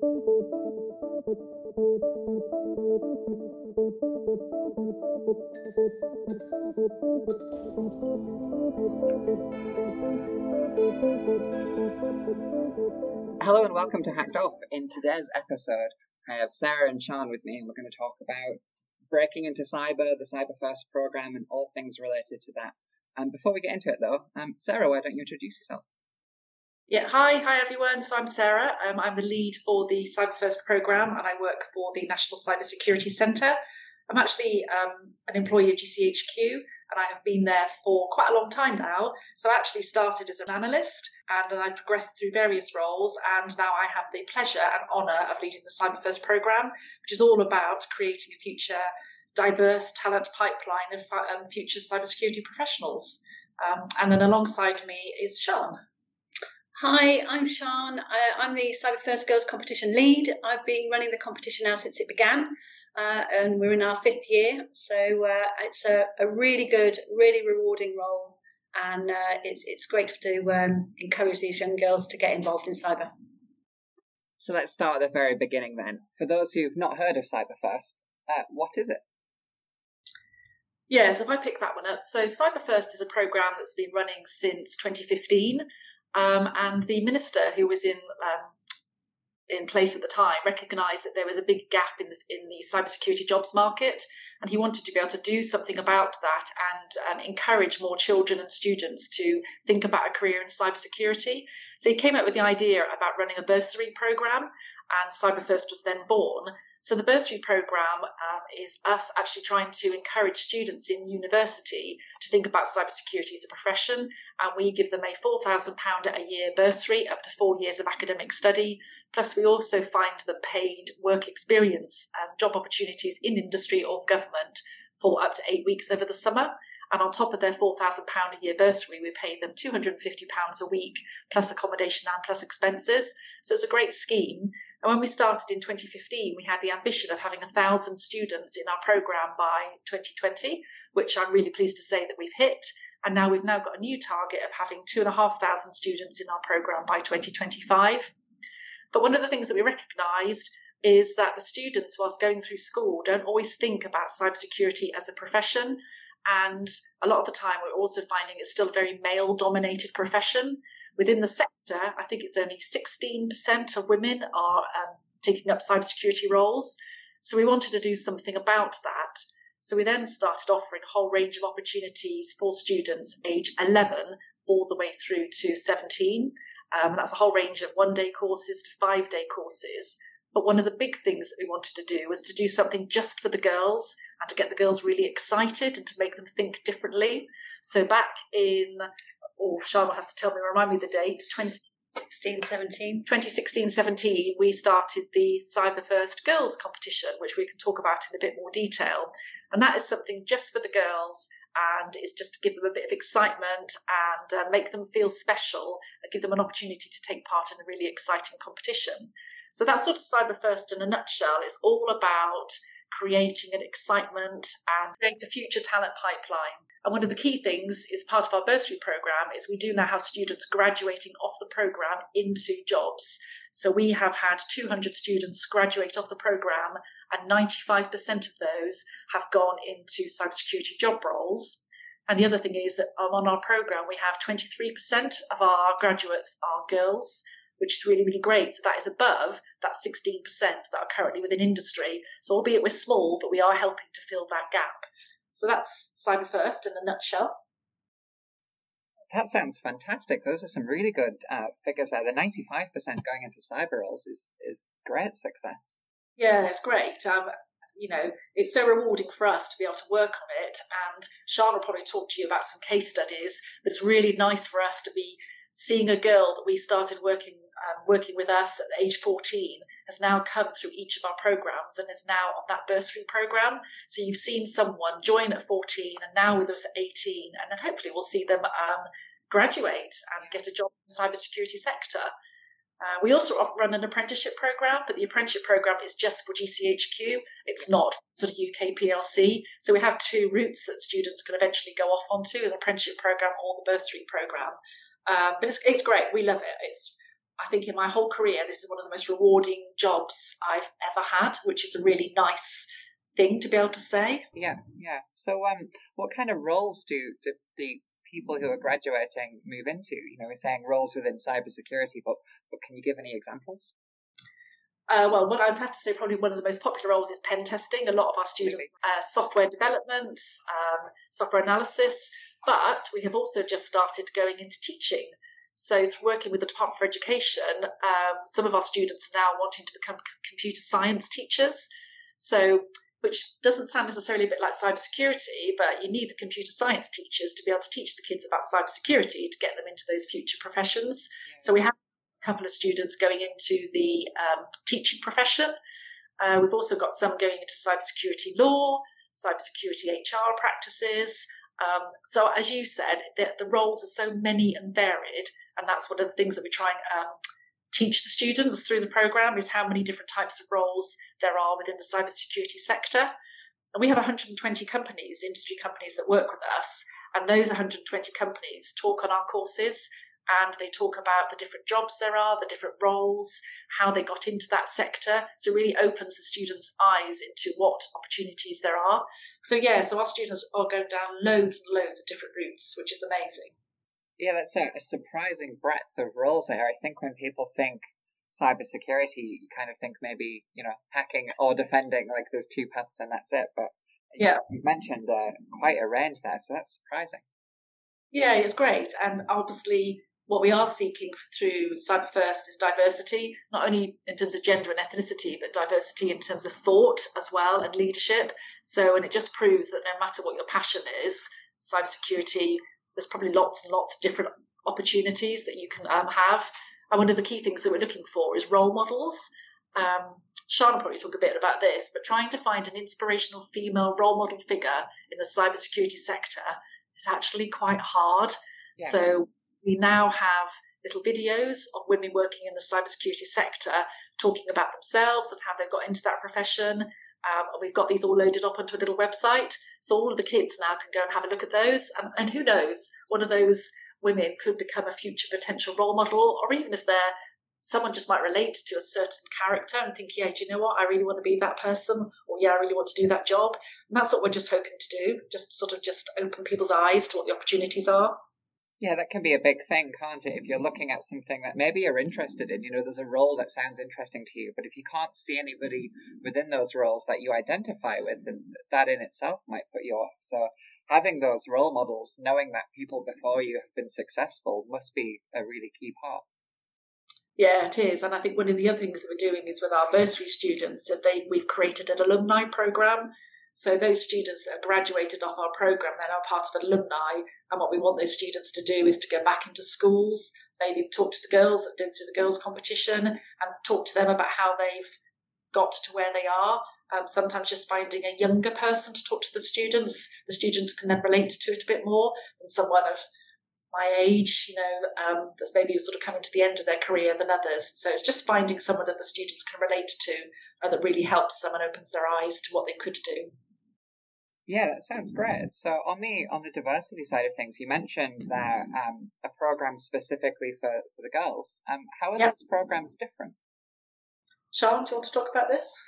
Hello and welcome to Hacked Off. In today's episode, I have Sarah and Sean with me, and we're going to talk about breaking into cyber, the Cyber First program, and all things related to that. Um, before we get into it, though, um, Sarah, why don't you introduce yourself? Yeah, hi, hi everyone. So I'm Sarah. Um, I'm the lead for the Cyber First program, and I work for the National Cyber Security Centre. I'm actually um, an employee of GCHQ, and I have been there for quite a long time now. So I actually started as an analyst and I progressed through various roles, and now I have the pleasure and honour of leading the Cyber First programme, which is all about creating a future diverse talent pipeline of um, future cybersecurity professionals. Um, and then alongside me is Sean. Hi, I'm Sean. I'm the Cyber First Girls Competition lead. I've been running the competition now since it began uh, and we're in our fifth year. So uh, it's a, a, really good, really rewarding role, and uh, it's it's great to um, encourage these young girls to get involved in cyber. So let's start at the very beginning then. For those who've not heard of Cyber First, uh, what is it? Yeah, so if I pick that one up, so Cyber First is a program that's been running since 2015. Um, and the minister who was in um, in place at the time recognised that there was a big gap in the, in the cybersecurity jobs market, and he wanted to be able to do something about that and um, encourage more children and students to think about a career in cybersecurity. So he came up with the idea about running a bursary program, and CyberFirst was then born. So the bursary program um, is us actually trying to encourage students in university to think about cybersecurity as a profession, and we give them a four thousand pound a year bursary up to four years of academic study. Plus, we also find the paid work experience and job opportunities in industry or government for up to eight weeks over the summer. And on top of their £4,000 a year bursary, we pay them £250 a week plus accommodation and plus expenses. So it's a great scheme. And when we started in 2015, we had the ambition of having 1,000 students in our programme by 2020, which I'm really pleased to say that we've hit. And now we've now got a new target of having 2,500 students in our programme by 2025. But one of the things that we recognised is that the students, whilst going through school, don't always think about cybersecurity as a profession. And a lot of the time, we're also finding it's still a very male dominated profession. Within the sector, I think it's only 16% of women are um, taking up cybersecurity roles. So we wanted to do something about that. So we then started offering a whole range of opportunities for students age 11 all the way through to 17. Um, that's a whole range of one day courses to five day courses. But one of the big things that we wanted to do was to do something just for the girls and to get the girls really excited and to make them think differently. So back in, oh, Sean will have to tell me, remind me the date, 2016, 17. 2016 17, we started the Cyber First Girls competition, which we can talk about in a bit more detail. And that is something just for the girls and is just to give them a bit of excitement and uh, make them feel special and give them an opportunity to take part in a really exciting competition. So that's sort of Cyber First in a nutshell. It's all about creating an excitement and create a future talent pipeline. And one of the key things is part of our bursary program is we do now have students graduating off the program into jobs. So we have had 200 students graduate off the program and 95% of those have gone into cybersecurity job roles. And the other thing is that um, on our program, we have 23% of our graduates are girls, which is really, really great. So that is above that 16% that are currently within industry. So albeit we're small, but we are helping to fill that gap. So that's Cyber First in a nutshell. That sounds fantastic. Those are some really good uh, figures there. The 95% going into cyber roles is, is great success. Yeah, it's great. Um, you know, it's so rewarding for us to be able to work on it. And Sean will probably talk to you about some case studies, but it's really nice for us to be seeing a girl that we started working um, working with us at age 14 has now come through each of our programs and is now on that bursary program. So you've seen someone join at 14 and now with us at 18, and then hopefully we'll see them um, graduate and get a job in the cybersecurity sector. Uh, we also run an apprenticeship program, but the apprenticeship program is just for GCHQ. It's not sort of UK PLC. So we have two routes that students can eventually go off onto an apprenticeship program or the bursary program. Um, but it's, it's great. We love it. It's I think in my whole career, this is one of the most rewarding jobs I've ever had, which is a really nice thing to be able to say. Yeah, yeah. So, um, what kind of roles do, do the people who are graduating move into? You know, we're saying roles within cybersecurity, but but can you give any examples? Uh, well, what I'd have to say, probably one of the most popular roles is pen testing. A lot of our students, uh, software development, um, software analysis, but we have also just started going into teaching. So, working with the Department for Education, um, some of our students are now wanting to become computer science teachers. So, which doesn't sound necessarily a bit like cybersecurity, but you need the computer science teachers to be able to teach the kids about cybersecurity to get them into those future professions. So we have a couple of students going into the um, teaching profession. Uh, we've also got some going into cybersecurity law, cybersecurity HR practices. Um, so, as you said, the, the, roles are so many and varied, and that's one of the things that we try and um, teach the students through the program is how many different types of roles there are within the cybersecurity sector. And we have 120 companies, industry companies that work with us, and those 120 companies talk on our courses and they talk about the different jobs there are, the different roles, how they got into that sector. So it really opens the students' eyes into what opportunities there are. So yeah, so our students are going down loads and loads of different routes, which is amazing. Yeah, that's a, a surprising breadth of roles there. I think when people think cybersecurity, you kind of think maybe, you know, hacking or defending, like there's two paths and that's it. But yeah, you mentioned uh, quite a range there, so that's surprising. Yeah, it's great. And obviously, what we are seeking through Cyber First is diversity, not only in terms of gender and ethnicity, but diversity in terms of thought as well and leadership. So, and it just proves that no matter what your passion is, cybersecurity there's probably lots and lots of different opportunities that you can um, have. And one of the key things that we're looking for is role models. Um, Sean will probably talk a bit about this, but trying to find an inspirational female role model figure in the cybersecurity sector is actually quite hard. Yeah. So we now have little videos of women working in the cybersecurity sector talking about themselves and how they've got into that profession um, and we've got these all loaded up onto a little website. So all of the kids now can go and have a look at those. And, and who knows, one of those women could become a future potential role model, or even if they're someone just might relate to a certain character and think, yeah, do you know what? I really want to be that person, or yeah, I really want to do that job. And that's what we're just hoping to do, just sort of just open people's eyes to what the opportunities are. Yeah, that can be a big thing, can't it? If you're looking at something that maybe you're interested in, you know, there's a role that sounds interesting to you, but if you can't see anybody within those roles that you identify with, then that in itself might put you off. So having those role models, knowing that people before you have been successful must be a really key part. Yeah, it is, and I think one of the other things that we're doing is with our bursary students that they we've created an alumni program so those students that have graduated off our program then are part of alumni. And what we want those students to do is to go back into schools, maybe talk to the girls that did through the girls' competition and talk to them about how they've got to where they are. Um, sometimes just finding a younger person to talk to the students, the students can then relate to it a bit more than someone of my age, you know, um, that's maybe sort of coming to the end of their career than others. So it's just finding someone that the students can relate to uh, that really helps them and opens their eyes to what they could do. Yeah, that sounds great. So on the on the diversity side of things, you mentioned that um, a program specifically for, for the girls. Um, how are yep. those programs different? Sean, do you want to talk about this?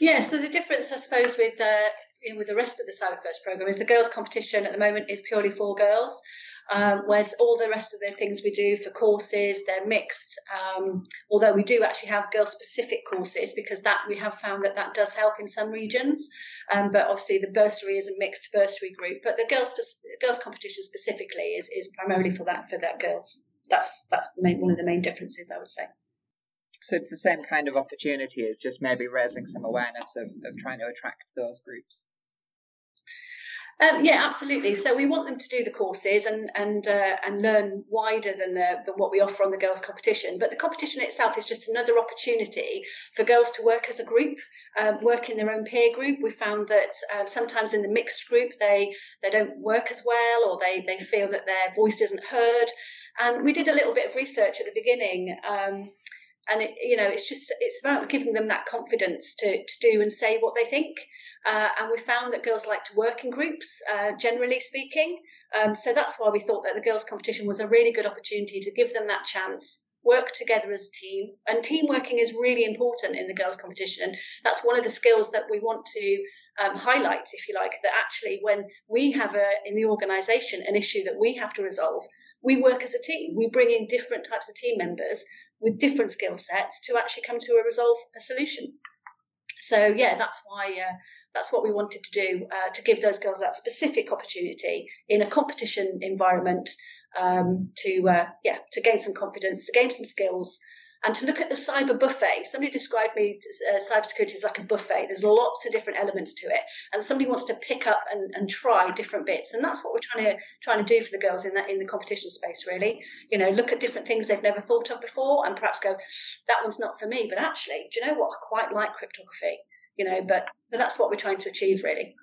Yeah, so the difference, I suppose, with uh, you know, with the rest of the Cyber First program is the girls' competition at the moment is purely for girls, um, whereas all the rest of the things we do for courses, they're mixed. Um, although we do actually have girl specific courses because that we have found that that does help in some regions. Um, but obviously the bursary is a mixed bursary group. But the girls girls competition specifically is, is primarily for that for that girls. That's that's the main, one of the main differences I would say. So it's the same kind of opportunity as just maybe raising some awareness of, of trying to attract those groups. Um, yeah, absolutely. So we want them to do the courses and and uh, and learn wider than the, than what we offer on the girls' competition. But the competition itself is just another opportunity for girls to work as a group, um, work in their own peer group. We found that uh, sometimes in the mixed group they they don't work as well, or they they feel that their voice isn't heard. And we did a little bit of research at the beginning. Um, and it, you know, it's just it's about giving them that confidence to to do and say what they think. Uh, and we found that girls like to work in groups, uh, generally speaking. Um, so that's why we thought that the girls' competition was a really good opportunity to give them that chance work together as a team. And team working is really important in the girls' competition. That's one of the skills that we want to um, highlight, if you like, that actually when we have a, in the organisation an issue that we have to resolve, we work as a team. We bring in different types of team members with different skill sets to actually come to a resolve a solution. So yeah, that's why uh, that's what we wanted to do uh, to give those girls that specific opportunity in a competition environment um, to uh, yeah to gain some confidence, to gain some skills, and to look at the cyber buffet. Somebody described me uh, cybersecurity as like a buffet. There's lots of different elements to it, and somebody wants to pick up and, and try different bits, and that's what we're trying to trying to do for the girls in that in the competition space. Really, you know, look at different things they've never thought of before, and perhaps go, that one's not for me. But actually, do you know what? I quite like cryptography. You know, but, but that's what we're trying to achieve, really.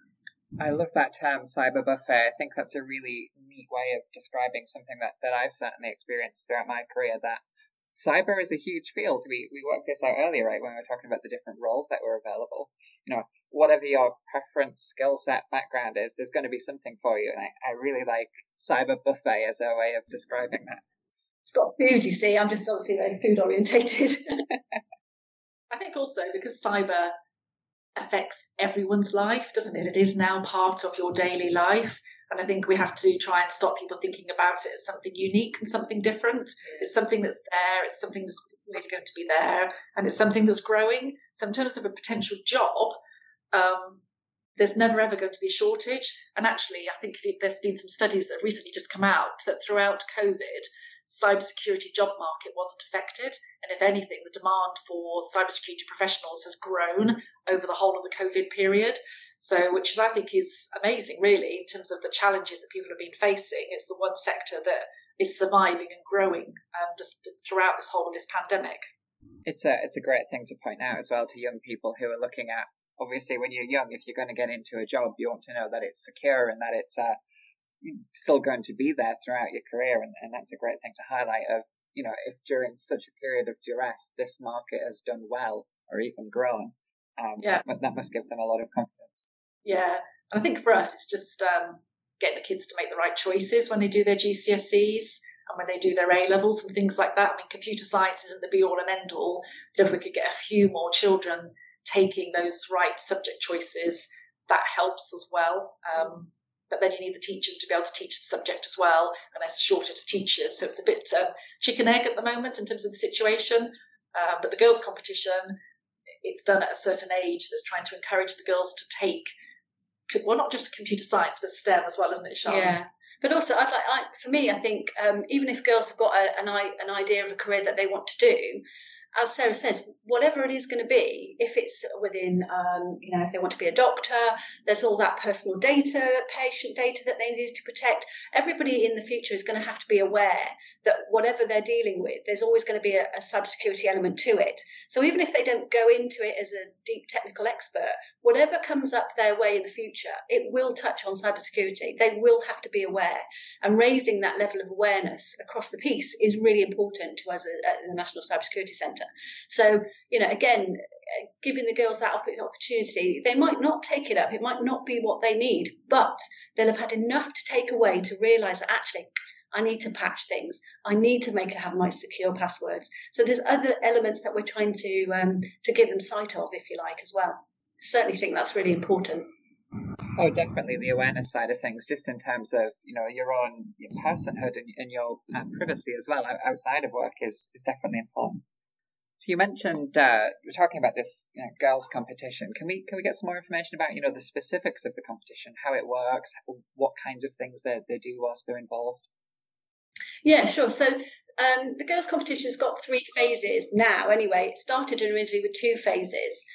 I love that term, cyber buffet. I think that's a really neat way of describing something that, that I've certainly experienced throughout my career that cyber is a huge field. We, we worked this out earlier, right, when we were talking about the different roles that were available. You know, whatever your preference, skill set, background is, there's going to be something for you. And I, I really like cyber buffet as a way of describing this. It's got food, you see. I'm just obviously very food orientated. I think also because cyber affects everyone's life, doesn't it? It is now part of your daily life. And I think we have to try and stop people thinking about it as something unique and something different. It's something that's there, it's something that's always going to be there, and it's something that's growing. So, in terms of a potential job, um, there's never ever going to be a shortage. And actually, I think there's been some studies that have recently just come out that throughout COVID, cybersecurity job market wasn't affected. And if anything, the demand for cybersecurity professionals has grown over the whole of the COVID period. So, which I think is amazing, really, in terms of the challenges that people have been facing. It's the one sector that is surviving and growing um, just throughout this whole of this pandemic. It's a it's a great thing to point out as well to young people who are looking at. Obviously, when you're young, if you're going to get into a job, you want to know that it's secure and that it's uh, still going to be there throughout your career, and, and that's a great thing to highlight. Of you know, if during such a period of duress, this market has done well or even grown, um, yeah. that, that must give them a lot of confidence. Yeah, and I think for us, it's just um, getting the kids to make the right choices when they do their GCSEs and when they do their A levels and things like that. I mean, computer science isn't the be all and end all, but if we could get a few more children taking those right subject choices, that helps as well. Um, but then you need the teachers to be able to teach the subject as well, and there's a shortage of teachers, so it's a bit um, chicken egg at the moment in terms of the situation. Um, but the girls' competition, it's done at a certain age that's trying to encourage the girls to take, well, not just computer science, but STEM as well, isn't it, Sean? Yeah. But also, I'd like, I, for me, I think um, even if girls have got a, an, an idea of a career that they want to do, as Sarah says, whatever it is going to be, if it's within, um, you know, if they want to be a doctor, there's all that personal data, patient data that they need to protect. Everybody in the future is going to have to be aware that whatever they're dealing with, there's always going to be a, a cybersecurity element to it. So even if they don't go into it as a deep technical expert, whatever comes up their way in the future, it will touch on cybersecurity. They will have to be aware, and raising that level of awareness across the piece is really important to us at the National Cybersecurity Centre. So, you know, again, giving the girls that opportunity, they might not take it up. It might not be what they need, but they'll have had enough to take away to realise that actually I need to patch things. I need to make it have my secure passwords. So there's other elements that we're trying to um, to give them sight of, if you like, as well. Certainly think that's really important. Oh, definitely the awareness side of things, just in terms of you know your own your personhood and, and your um, privacy as well outside of work is is definitely important. So you mentioned uh, we're talking about this you know, girls' competition. Can we can we get some more information about you know the specifics of the competition, how it works, what kinds of things they they do whilst they're involved? Yeah, sure. So um, the girls' competition's got three phases now. Anyway, it started originally with two phases.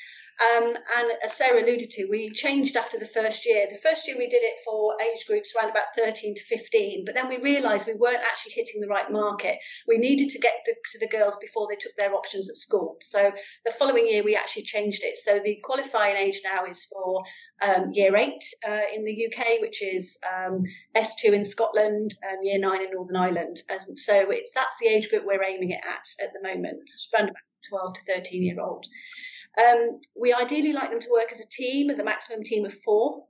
Um, and as Sarah alluded to, we changed after the first year. The first year we did it for age groups around about 13 to 15, but then we realised we weren't actually hitting the right market. We needed to get to, to the girls before they took their options at school. So the following year we actually changed it. So the qualifying age now is for um, year eight uh, in the UK, which is um, S2 in Scotland and year nine in Northern Ireland. And so it's that's the age group we're aiming it at at the moment, around about 12 to 13 year old. Um, we ideally like them to work as a team, with a maximum team of four.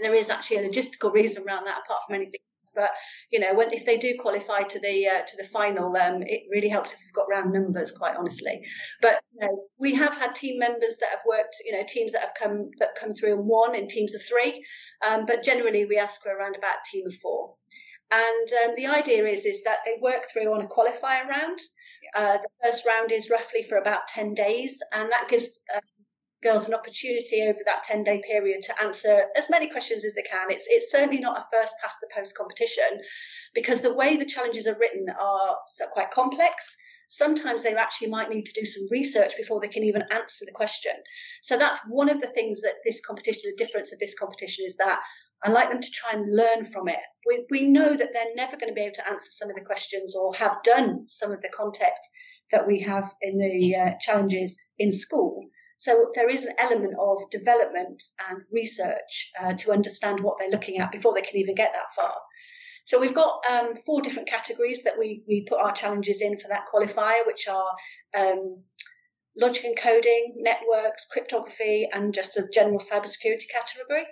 There is actually a logistical reason around that, apart from anything else. but you know, when if they do qualify to the uh, to the final, um, it really helps if you've got round numbers, quite honestly. But you know, we have had team members that have worked, you know, teams that have come that come through and won in teams of three. Um, but generally, we ask for around about team of four. And um, the idea is is that they work through on a qualifier round. Uh, the first round is roughly for about 10 days, and that gives uh, girls an opportunity over that 10 day period to answer as many questions as they can. It's, it's certainly not a first past the post competition because the way the challenges are written are quite complex. Sometimes they actually might need to do some research before they can even answer the question. So that's one of the things that this competition, the difference of this competition is that I like them to try and learn from it. We, we know that they're never going to be able to answer some of the questions or have done some of the content that we have in the uh, challenges in school. So there is an element of development and research uh, to understand what they're looking at before they can even get that far. So we've got um, four different categories that we, we put our challenges in for that qualifier, which are um, logic and coding, networks, cryptography, and just a general cybersecurity category.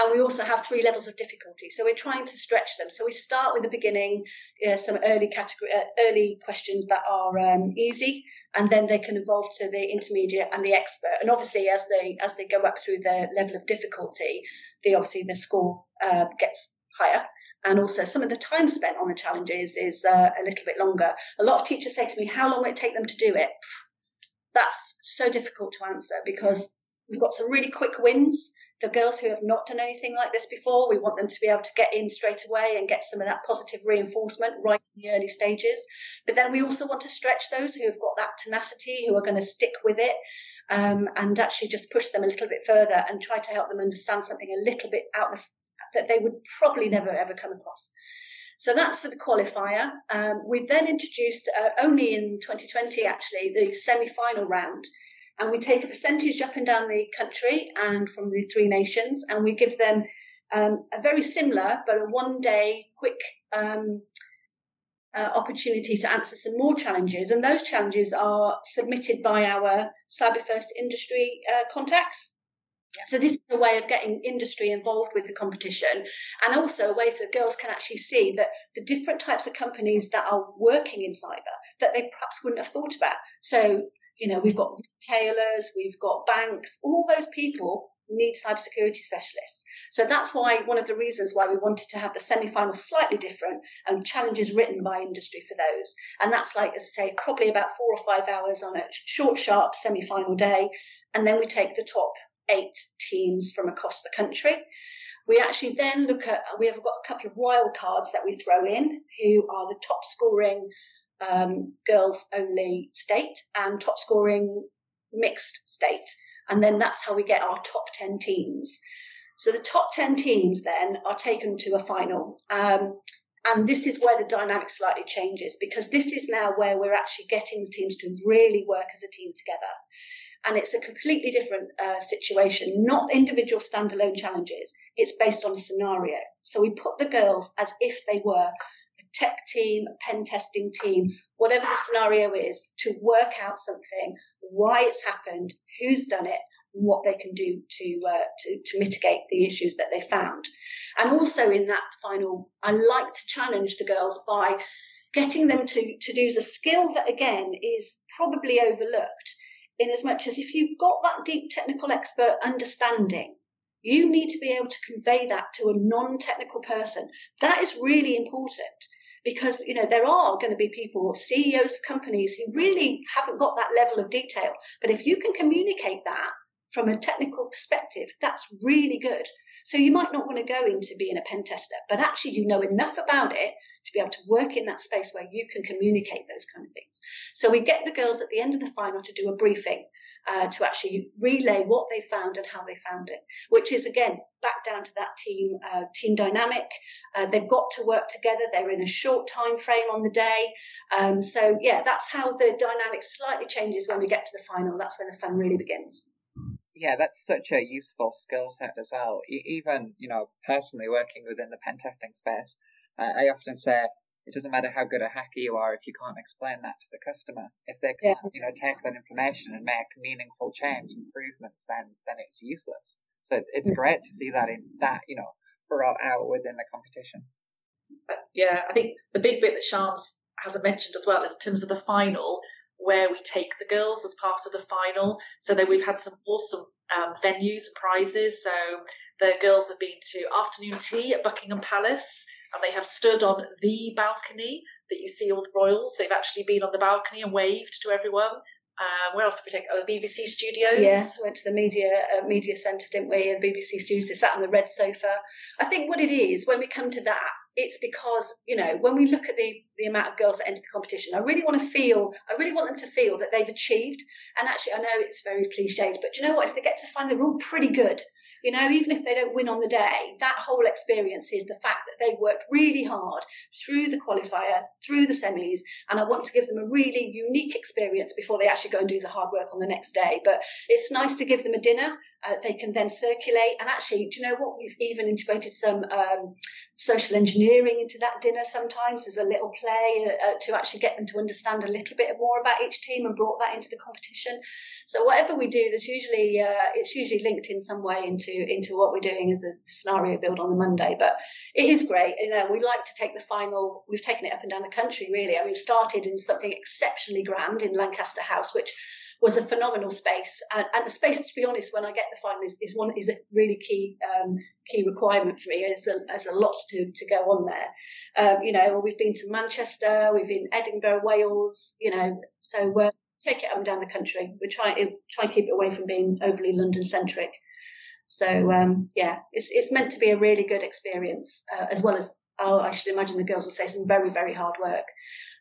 And we also have three levels of difficulty. So we're trying to stretch them. So we start with the beginning, you know, some early category, uh, early questions that are um, easy, and then they can evolve to the intermediate and the expert. And obviously, as they as they go up through the level of difficulty, the obviously the score uh, gets higher. And also, some of the time spent on the challenges is uh, a little bit longer. A lot of teachers say to me, "How long will it take them to do it?" That's so difficult to answer because we've got some really quick wins the girls who have not done anything like this before, we want them to be able to get in straight away and get some of that positive reinforcement right in the early stages. But then we also want to stretch those who have got that tenacity, who are going to stick with it, um, and actually just push them a little bit further and try to help them understand something a little bit out of that they would probably never ever come across. So that's for the qualifier. Um, we then introduced uh, only in 2020 actually the semi-final round and we take a percentage up and down the country and from the three nations, and we give them um, a very similar but a one day quick um, uh, opportunity to answer some more challenges. And those challenges are submitted by our Cyber First industry uh, contacts. So this is a way of getting industry involved with the competition and also a way that girls can actually see that the different types of companies that are working in cyber that they perhaps wouldn't have thought about. So you know, we've got retailers, we've got banks, all those people need cybersecurity specialists. So that's why one of the reasons why we wanted to have the semi-final slightly different and challenges written by industry for those. And that's like, as I say, probably about four or five hours on a short, sharp semi-final day. And then we take the top eight teams from across the country. We actually then look at, we have got a couple of wild cards that we throw in who are the top scoring um, girls only state and top scoring mixed state. And then that's how we get our top 10 teams. So the top 10 teams then are taken to a final. Um, and this is where the dynamic slightly changes because this is now where we're actually getting the teams to really work as a team together. And it's a completely different uh, situation, not individual standalone challenges. It's based on a scenario. So we put the girls as if they were tech team, pen testing team, whatever the scenario is, to work out something, why it's happened, who's done it, what they can do to, uh, to to mitigate the issues that they found. And also in that final, I like to challenge the girls by getting them to to do a skill that again is probably overlooked. In as much as if you've got that deep technical expert understanding, you need to be able to convey that to a non-technical person. That is really important because you know there are going to be people ceos of companies who really haven't got that level of detail. But if you can communicate that from a technical perspective that's really good so you might not want to go into being a pen tester but actually you know enough about it to be able to work in that space where you can communicate those kind of things so we get the girls at the end of the final to do a briefing uh, to actually relay what they found and how they found it, which is again back down to that team uh, team dynamic. Uh, they've got to work together. They're in a short time frame on the day, um, so yeah, that's how the dynamic slightly changes when we get to the final. That's when the fun really begins. Yeah, that's such a useful skill set as well. even you know, personally working within the pen testing space, I often say it doesn't matter how good a hacker you are if you can't explain that to the customer. If they can, yeah. you know, take that information and make meaningful change improvements, then then it's useless. So it's, it's great to see that in that, you know, brought out within the competition. Uh, yeah, I think the big bit that Sian's hasn't mentioned as well is in terms of the final, where we take the girls as part of the final. So that we've had some awesome um, venues and prizes. So the girls have been to afternoon tea at Buckingham Palace and they have stood on the balcony that you see all the royals. They've actually been on the balcony and waved to everyone. Uh, where else did we take? Oh, the BBC studios. Yeah, went to the media uh, media centre, didn't we? The BBC studios. They sat on the red sofa. I think what it is when we come to that, it's because you know when we look at the the amount of girls that enter the competition, I really want to feel, I really want them to feel that they've achieved. And actually, I know it's very cliched, but you know what? If they get to find they're all pretty good, you know, even if they don't win on the day, that whole experience is the fact that they worked really hard through the qualifier, through the semis, and I want to give them a really unique experience before they actually go and do the hard work on the next day. But it's nice to give them a dinner. Uh, they can then circulate, and actually, do you know what? We've even integrated some um, social engineering into that dinner sometimes. There's a little play uh, uh, to actually get them to understand a little bit more about each team and brought that into the competition. So whatever we do, there's usually uh, it's usually linked in some way into into what we're doing as a scenario build on the Monday. But it is great. You know, we like to take the final. We've taken it up and down the country really, and we've started in something exceptionally grand in Lancaster House, which was a phenomenal space. And, and, the space, to be honest, when I get the final is, is one is a really key um, key requirement for me. There's a, there's a lot to, to go on there. Um, you know, we've been to Manchester, we've been Edinburgh, Wales. You know, so we're take it up and down the country. We try try and keep it away from being overly London centric. So um, yeah, it's it's meant to be a really good experience, uh, as well as oh, I should imagine the girls will say some very very hard work.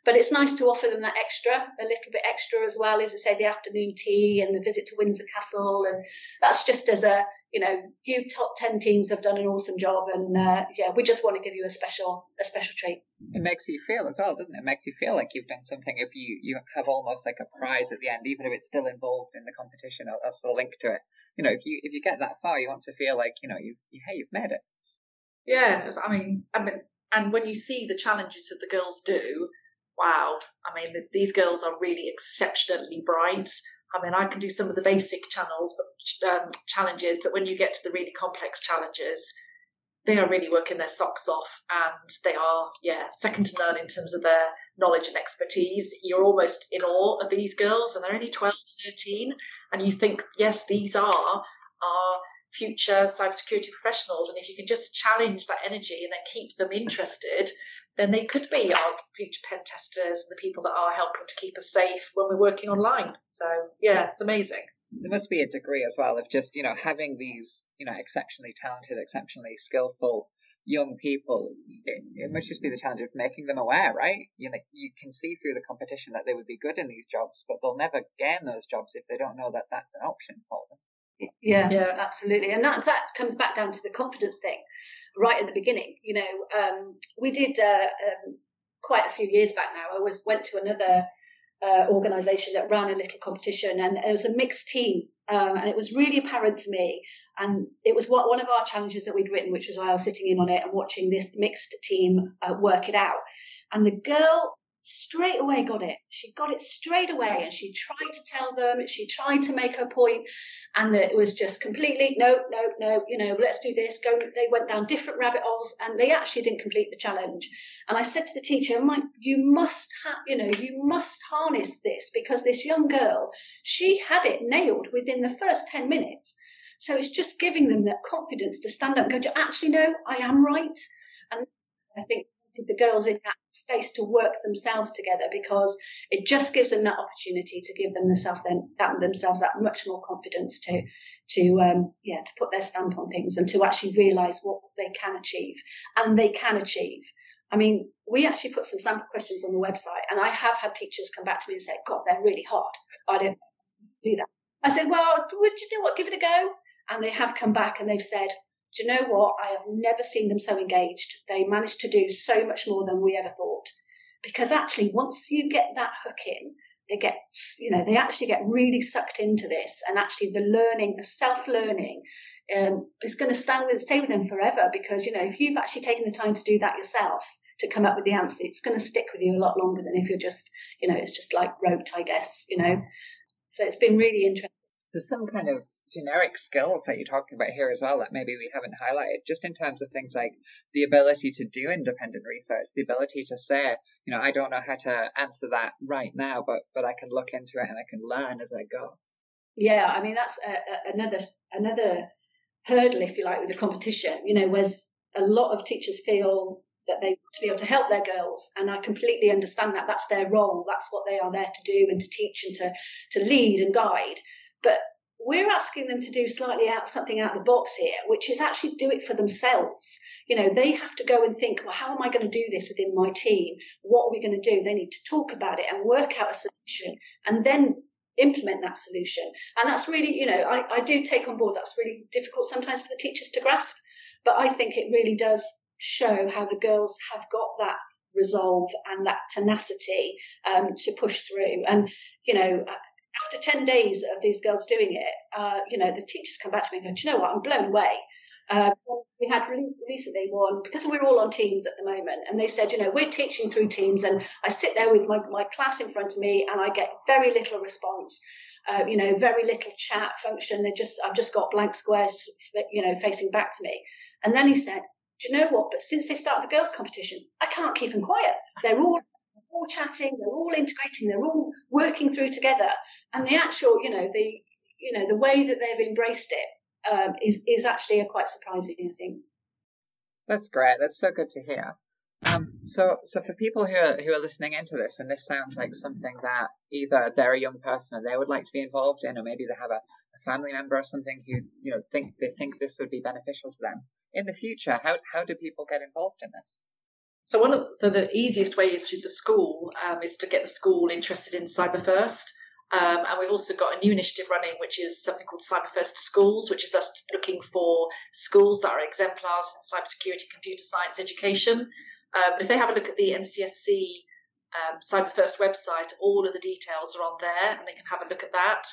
But it's nice to offer them that extra, a little bit extra as well, as I say, the afternoon tea and the visit to Windsor Castle. And that's just as a, you know, you top 10 teams have done an awesome job. And uh, yeah, we just want to give you a special, a special treat. It makes you feel as well, doesn't it? It makes you feel like you've done something if you, you have almost like a prize at the end, even if it's still involved in the competition or that's the link to it. You know, if you, if you get that far, you want to feel like, you know, you, you hey, you've made it. Yeah, I mean, I mean, and when you see the challenges that the girls do, wow, I mean, these girls are really exceptionally bright. I mean, I can do some of the basic channels, but um, challenges, but when you get to the really complex challenges, they are really working their socks off, and they are, yeah, second to none in terms of their knowledge and expertise. You're almost in awe of these girls, and they're only 12, 13, and you think, yes, these are our future cybersecurity professionals, and if you can just challenge that energy and then keep them interested, then they could be our future pen testers and the people that are helping to keep us safe when we're working online. So yeah, it's amazing. There must be a degree as well of just, you know, having these, you know, exceptionally talented, exceptionally skillful young people. It, it must just be the challenge of making them aware, right? You know, you can see through the competition that they would be good in these jobs, but they'll never gain those jobs if they don't know that that's an option for them. Yeah, yeah, absolutely. And that that comes back down to the confidence thing right at the beginning. You know, um, we did uh, um, quite a few years back now. I was went to another uh, organisation that ran a little competition, and it was a mixed team, um, and it was really apparent to me. And it was what, one of our challenges that we'd written, which was why I was sitting in on it and watching this mixed team uh, work it out. And the girl straight away got it. She got it straight away, and she tried to tell them. She tried to make her point, and that it was just completely no, no, no. You know, let's do this. Go. They went down different rabbit holes, and they actually didn't complete the challenge. And I said to the teacher, "I'm you must have, you know, you must harness this because this young girl, she had it nailed within the first ten minutes." So it's just giving them that confidence to stand up and go, actually, no, I am right. And I think the girls in that space to work themselves together because it just gives them that opportunity to give them themselves then that themselves that much more confidence to to um, yeah to put their stamp on things and to actually realize what they can achieve and they can achieve I mean, we actually put some sample questions on the website, and I have had teachers come back to me and say, God, they're really hard. I don't do that. I said, Well, would you know what? Give it a go. And they have come back and they've said, do you know what? I have never seen them so engaged. They managed to do so much more than we ever thought. Because actually, once you get that hook in, they get, you know, they actually get really sucked into this. And actually, the learning, the self learning, um, is going to stand with, stay with them forever. Because, you know, if you've actually taken the time to do that yourself, to come up with the answer, it's going to stick with you a lot longer than if you're just, you know, it's just like rote, I guess, you know. So it's been really interesting. There's some kind of generic skills that you're talking about here as well that maybe we haven't highlighted, just in terms of things like the ability to do independent research, the ability to say, you know, I don't know how to answer that right now, but but I can look into it and I can learn as I go. Yeah, I mean that's a, a, another another hurdle, if you like, with the competition. You know, whereas a lot of teachers feel that they want to be able to help their girls, and I completely understand that. That's their role. That's what they are there to do and to teach and to to lead and guide. But we're asking them to do slightly out something out of the box here, which is actually do it for themselves. You know, they have to go and think, well, how am I going to do this within my team? What are we going to do? They need to talk about it and work out a solution and then implement that solution. And that's really, you know, I, I do take on board that's really difficult sometimes for the teachers to grasp. But I think it really does show how the girls have got that resolve and that tenacity um, to push through. And, you know, after 10 days of these girls doing it, uh, you know, the teachers come back to me and go, do you know what? I'm blown away. Uh, we had recently one because we're all on Teams at the moment, and they said, you know, we're teaching through Teams, and I sit there with my, my class in front of me, and I get very little response. Uh, you know, very little chat function. They just, I've just got blank squares, you know, facing back to me. And then he said, do you know what? But since they started the girls' competition, I can't keep them quiet. They're all all chatting, they're all integrating, they're all working through together. And the actual, you know, the you know, the way that they've embraced it um, is is actually a quite surprising thing. That's great. That's so good to hear. Um, so, so for people who are who are listening into this, and this sounds like something that either they're a young person and they would like to be involved in, or maybe they have a, a family member or something who you know think they think this would be beneficial to them in the future. How how do people get involved in this? So one of so the easiest way is through the school um, is to get the school interested in cyber first. Um, and we've also got a new initiative running, which is something called Cyber First Schools, which is us looking for schools that are exemplars in cybersecurity, computer science education. Um, if they have a look at the NCSC um, Cyber First website, all of the details are on there, and they can have a look at that.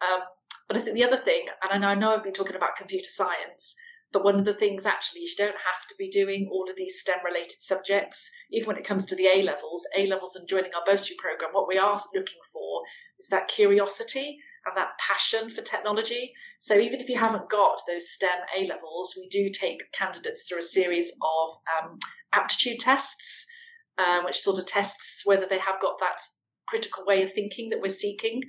Um, but I think the other thing, and I know I've been talking about computer science, but one of the things actually is you don't have to be doing all of these STEM related subjects. Even when it comes to the A levels, A levels and joining our bursary program, what we are looking for is that curiosity and that passion for technology. So even if you haven't got those STEM A levels, we do take candidates through a series of um, aptitude tests, uh, which sort of tests whether they have got that critical way of thinking that we're seeking.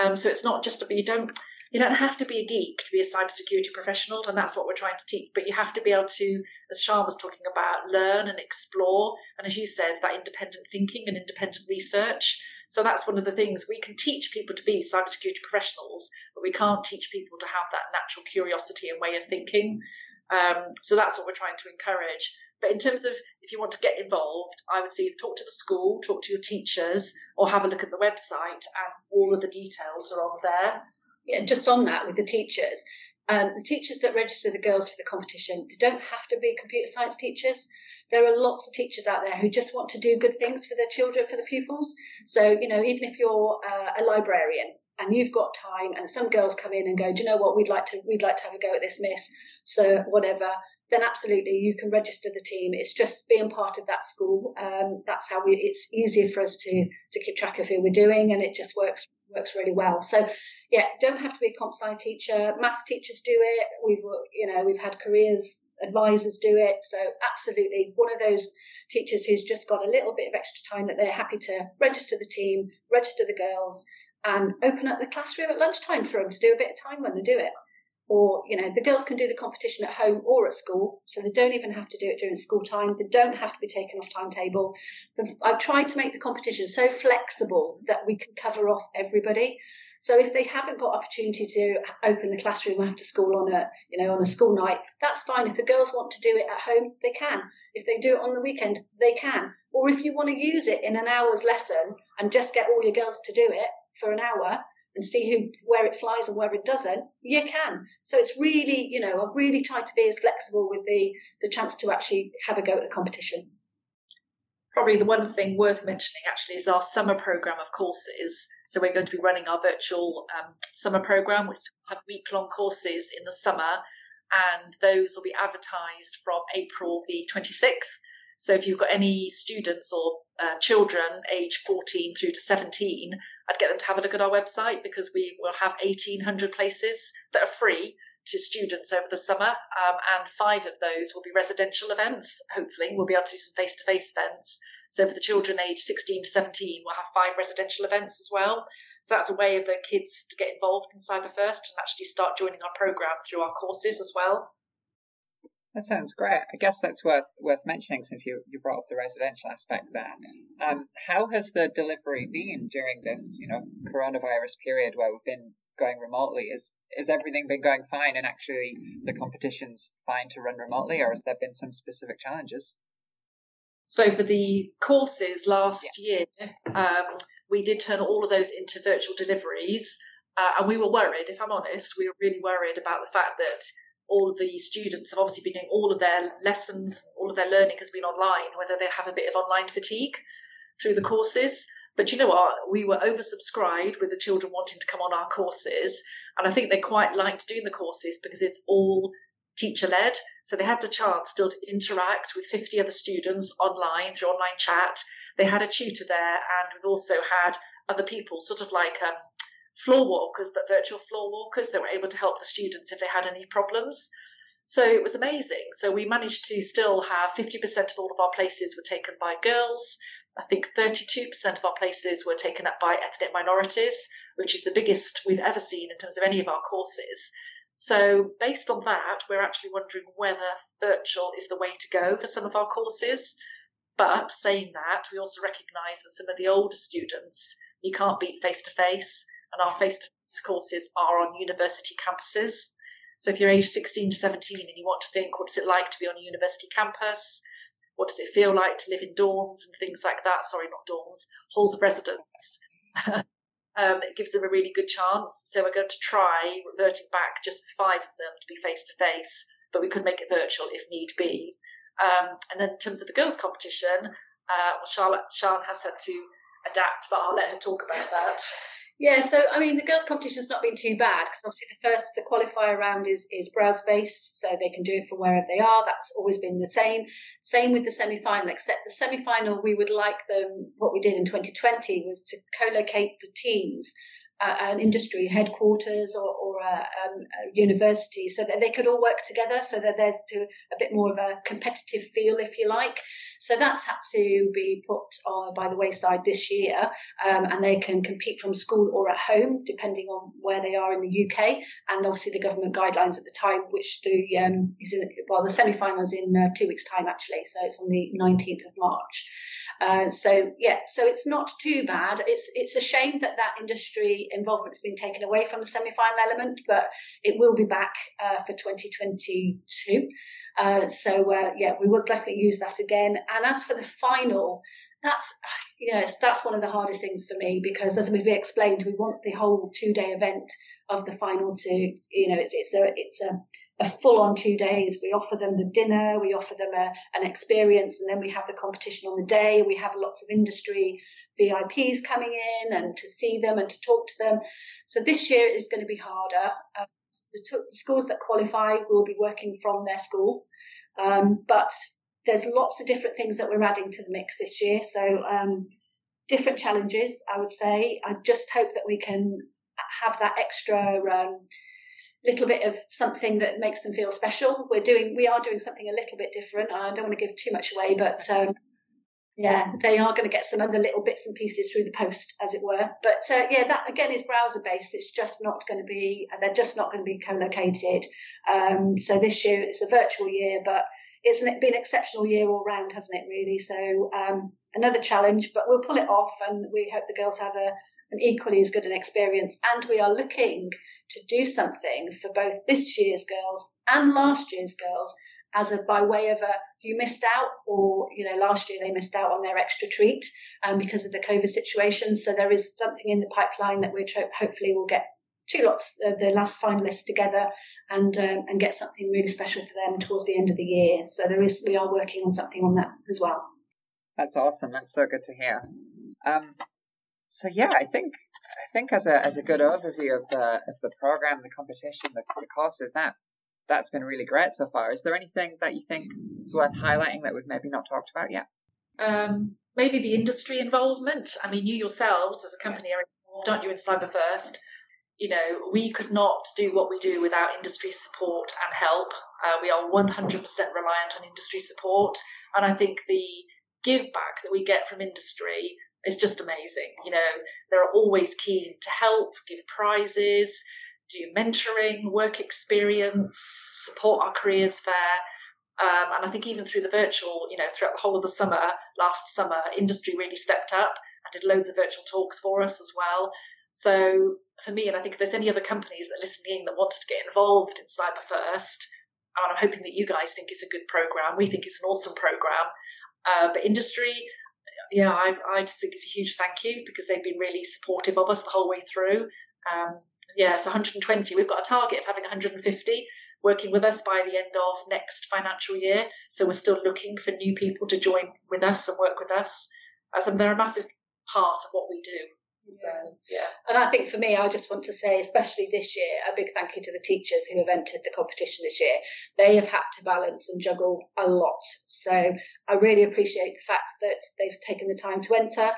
Um, so it's not just a, you don't you don't have to be a geek to be a cybersecurity professional, and that's what we're trying to teach. But you have to be able to, as Sean was talking about, learn and explore, and as you said, that independent thinking and independent research. So that's one of the things we can teach people to be cybersecurity professionals, but we can't teach people to have that natural curiosity and way of thinking. Um, so that's what we're trying to encourage. But in terms of if you want to get involved, I would say talk to the school, talk to your teachers, or have a look at the website, and all of the details are on there just on that with the teachers, um, the teachers that register the girls for the competition, they don't have to be computer science teachers. There are lots of teachers out there who just want to do good things for their children, for the pupils. So, you know, even if you're uh, a librarian and you've got time and some girls come in and go, do you know what, we'd like to, we'd like to have a go at this, miss. So whatever, then absolutely you can register the team. It's just being part of that school. Um, that's how we, it's easier for us to, to keep track of who we're doing and it just works, works really well. So yeah, don't have to be a comp sci teacher. Maths teachers do it. We've you know we've had careers advisors do it. So absolutely, one of those teachers who's just got a little bit of extra time that they're happy to register the team, register the girls, and open up the classroom at lunchtime for them to do a bit of time when they do it. Or, you know, the girls can do the competition at home or at school, so they don't even have to do it during school time. They don't have to be taken off timetable. I've tried to make the competition so flexible that we can cover off everybody. So if they haven't got opportunity to open the classroom after school on a you know on a school night, that's fine. If the girls want to do it at home, they can. If they do it on the weekend, they can. Or if you want to use it in an hour's lesson and just get all your girls to do it for an hour and see who where it flies and where it doesn't, you can. So it's really, you know, I've really tried to be as flexible with the the chance to actually have a go at the competition probably the one thing worth mentioning actually is our summer program of courses. So we're going to be running our virtual um, summer program, which will have week long courses in the summer, and those will be advertised from April the 26th. So if you've got any students or uh, children age 14 through to 17, I'd get them to have a look at our website because we will have 1,800 places that are free to students over the summer, um, and five of those will be residential events. Hopefully, we'll be able to do some face to face events. So, for the children aged 16 to 17, we'll have five residential events as well. So, that's a way of the kids to get involved in Cyber First and actually start joining our program through our courses as well. That sounds great. I guess that's worth worth mentioning since you, you brought up the residential aspect there. Um, how has the delivery been during this, you know, coronavirus period where we've been going remotely? Is is everything been going fine and actually the competition's fine to run remotely, or has there been some specific challenges? So for the courses last yeah. year, um, we did turn all of those into virtual deliveries, uh, and we were worried. If I'm honest, we were really worried about the fact that all of the students have obviously been doing all of their lessons, all of their learning has been online, whether they have a bit of online fatigue through the courses. But you know what? We were oversubscribed with the children wanting to come on our courses. And I think they quite liked doing the courses because it's all teacher led. So they had the chance still to interact with 50 other students online through online chat. They had a tutor there, and we've also had other people, sort of like um, floor walkers, but virtual floor walkers that were able to help the students if they had any problems. So it was amazing. So we managed to still have 50% of all of our places were taken by girls. I think 32% of our places were taken up by ethnic minorities, which is the biggest we've ever seen in terms of any of our courses. So, based on that, we're actually wondering whether virtual is the way to go for some of our courses. But saying that, we also recognise for some of the older students, you can't beat face to face and our face to face courses are on university campuses. So if you're age 16 to 17 and you want to think, what is it like to be on a university campus? What does it feel like to live in dorms and things like that? Sorry, not dorms, halls of residence. um, it gives them a really good chance. So we're going to try reverting back just for five of them to be face to face, but we could make it virtual if need be. Um, and then in terms of the girls' competition, uh, well, Charlotte, Sian has had to adapt, but I'll let her talk about that. Yeah, so I mean, the girls' competition's not been too bad because obviously the first, the qualifier round is is browser based, so they can do it from wherever they are. That's always been the same. Same with the semi final, except the semi final, we would like them. What we did in 2020 was to co-locate the teams uh, an industry headquarters or, or a, um, a, university so that they could all work together so that there's to a bit more of a competitive feel if you like so that's had to be put uh, by the wayside this year um, and they can compete from school or at home depending on where they are in the UK and obviously the government guidelines at the time which the um, is in, well the semi-finals in uh, two weeks time actually so it's on the 19th of March uh, so yeah, so it's not too bad. It's it's a shame that that industry involvement has been taken away from the semi-final element, but it will be back uh, for 2022. Uh, so uh, yeah, we will definitely use that again. And as for the final, that's you know that's one of the hardest things for me because as we've explained, we want the whole two-day event of the final to you know it's it's a it's a a full on two days. We offer them the dinner, we offer them a, an experience, and then we have the competition on the day. We have lots of industry VIPs coming in and to see them and to talk to them. So this year is going to be harder. The, t- the, schools that qualify will be working from their school, um, but there's lots of different things that we're adding to the mix this year. So um, different challenges, I would say. I just hope that we can have that extra. Um, little bit of something that makes them feel special. We're doing, we are doing something a little bit different. I don't want to give too much away, but um, yeah, they are going to get some other little bits and pieces through the post, as it were. But uh, yeah, that again is browser based. It's just not going to be, they're just not going to be co-located. Um, so this year it's a virtual year, but it's been an exceptional year all round, hasn't it? Really. So um, another challenge, but we'll pull it off, and we hope the girls have a an equally as good an experience. And we are looking to do something for both this year's girls and last year's girls as a by way of a you missed out or you know last year they missed out on their extra treat um, because of the covid situation. So there is something in the pipeline that we hope, hopefully will get two lots of the last finalists together and um, and get something really special for them towards the end of the year. So there is we are working on something on that as well. That's awesome. That's so good to hear. Um, so yeah, I think I think as a as a good overview of the of the program, the competition, the, the courses, that that's been really great so far. Is there anything that you think is worth highlighting that we've maybe not talked about yet? Um, maybe the industry involvement. I mean, you yourselves as a company are involved, aren't you, in Cyber First? You know, we could not do what we do without industry support and help. Uh, we are 100% reliant on industry support. And I think the give back that we get from industry is just amazing. You know, they're always keen to help, give prizes, do mentoring, work experience, support our careers fair. Um, and I think even through the virtual, you know, throughout the whole of the summer, last summer, industry really stepped up and did loads of virtual talks for us as well. So for me, and I think if there's any other companies that are listening that wanted to get involved in Cyber First, and I'm hoping that you guys think it's a good program. We think it's an awesome program. Uh, but industry, yeah, I, I just think it's a huge thank you because they've been really supportive of us the whole way through. Um, yeah, so 120. We've got a target of having 150 working with us by the end of next financial year. So we're still looking for new people to join with us and work with us. As um, they're a massive part of what we do. So, yeah. And I think for me, I just want to say, especially this year, a big thank you to the teachers who have entered the competition this year. They have had to balance and juggle a lot. So I really appreciate the fact that they've taken the time to enter.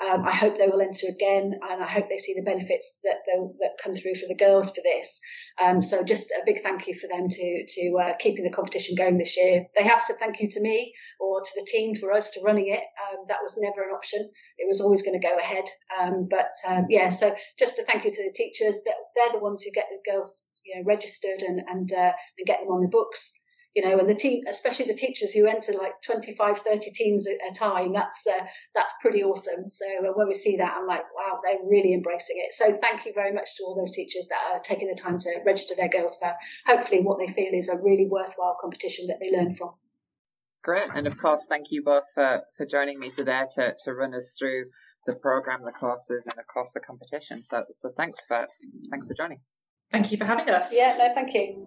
Um, I hope they will enter again, and I hope they see the benefits that that come through for the girls for this. Um, so just a big thank you for them to to uh, keeping the competition going this year. They have said thank you to me or to the team for us to running it. Um, that was never an option. It was always going to go ahead. Um, but um, yeah, so just a thank you to the teachers. That they're the ones who get the girls you know registered and and uh, and get them on the books you know, and the team, especially the teachers who enter like 25, 30 teams at a time, that's uh, that's pretty awesome. So uh, when we see that, I'm like, wow, they're really embracing it. So thank you very much to all those teachers that are taking the time to register their girls for hopefully what they feel is a really worthwhile competition that they learn from. Great, and of course, thank you both for, for joining me today to, to run us through the program, the courses, and of course the competition. So so thanks for thanks for joining. Thank you for having us. Yeah, no, thank you.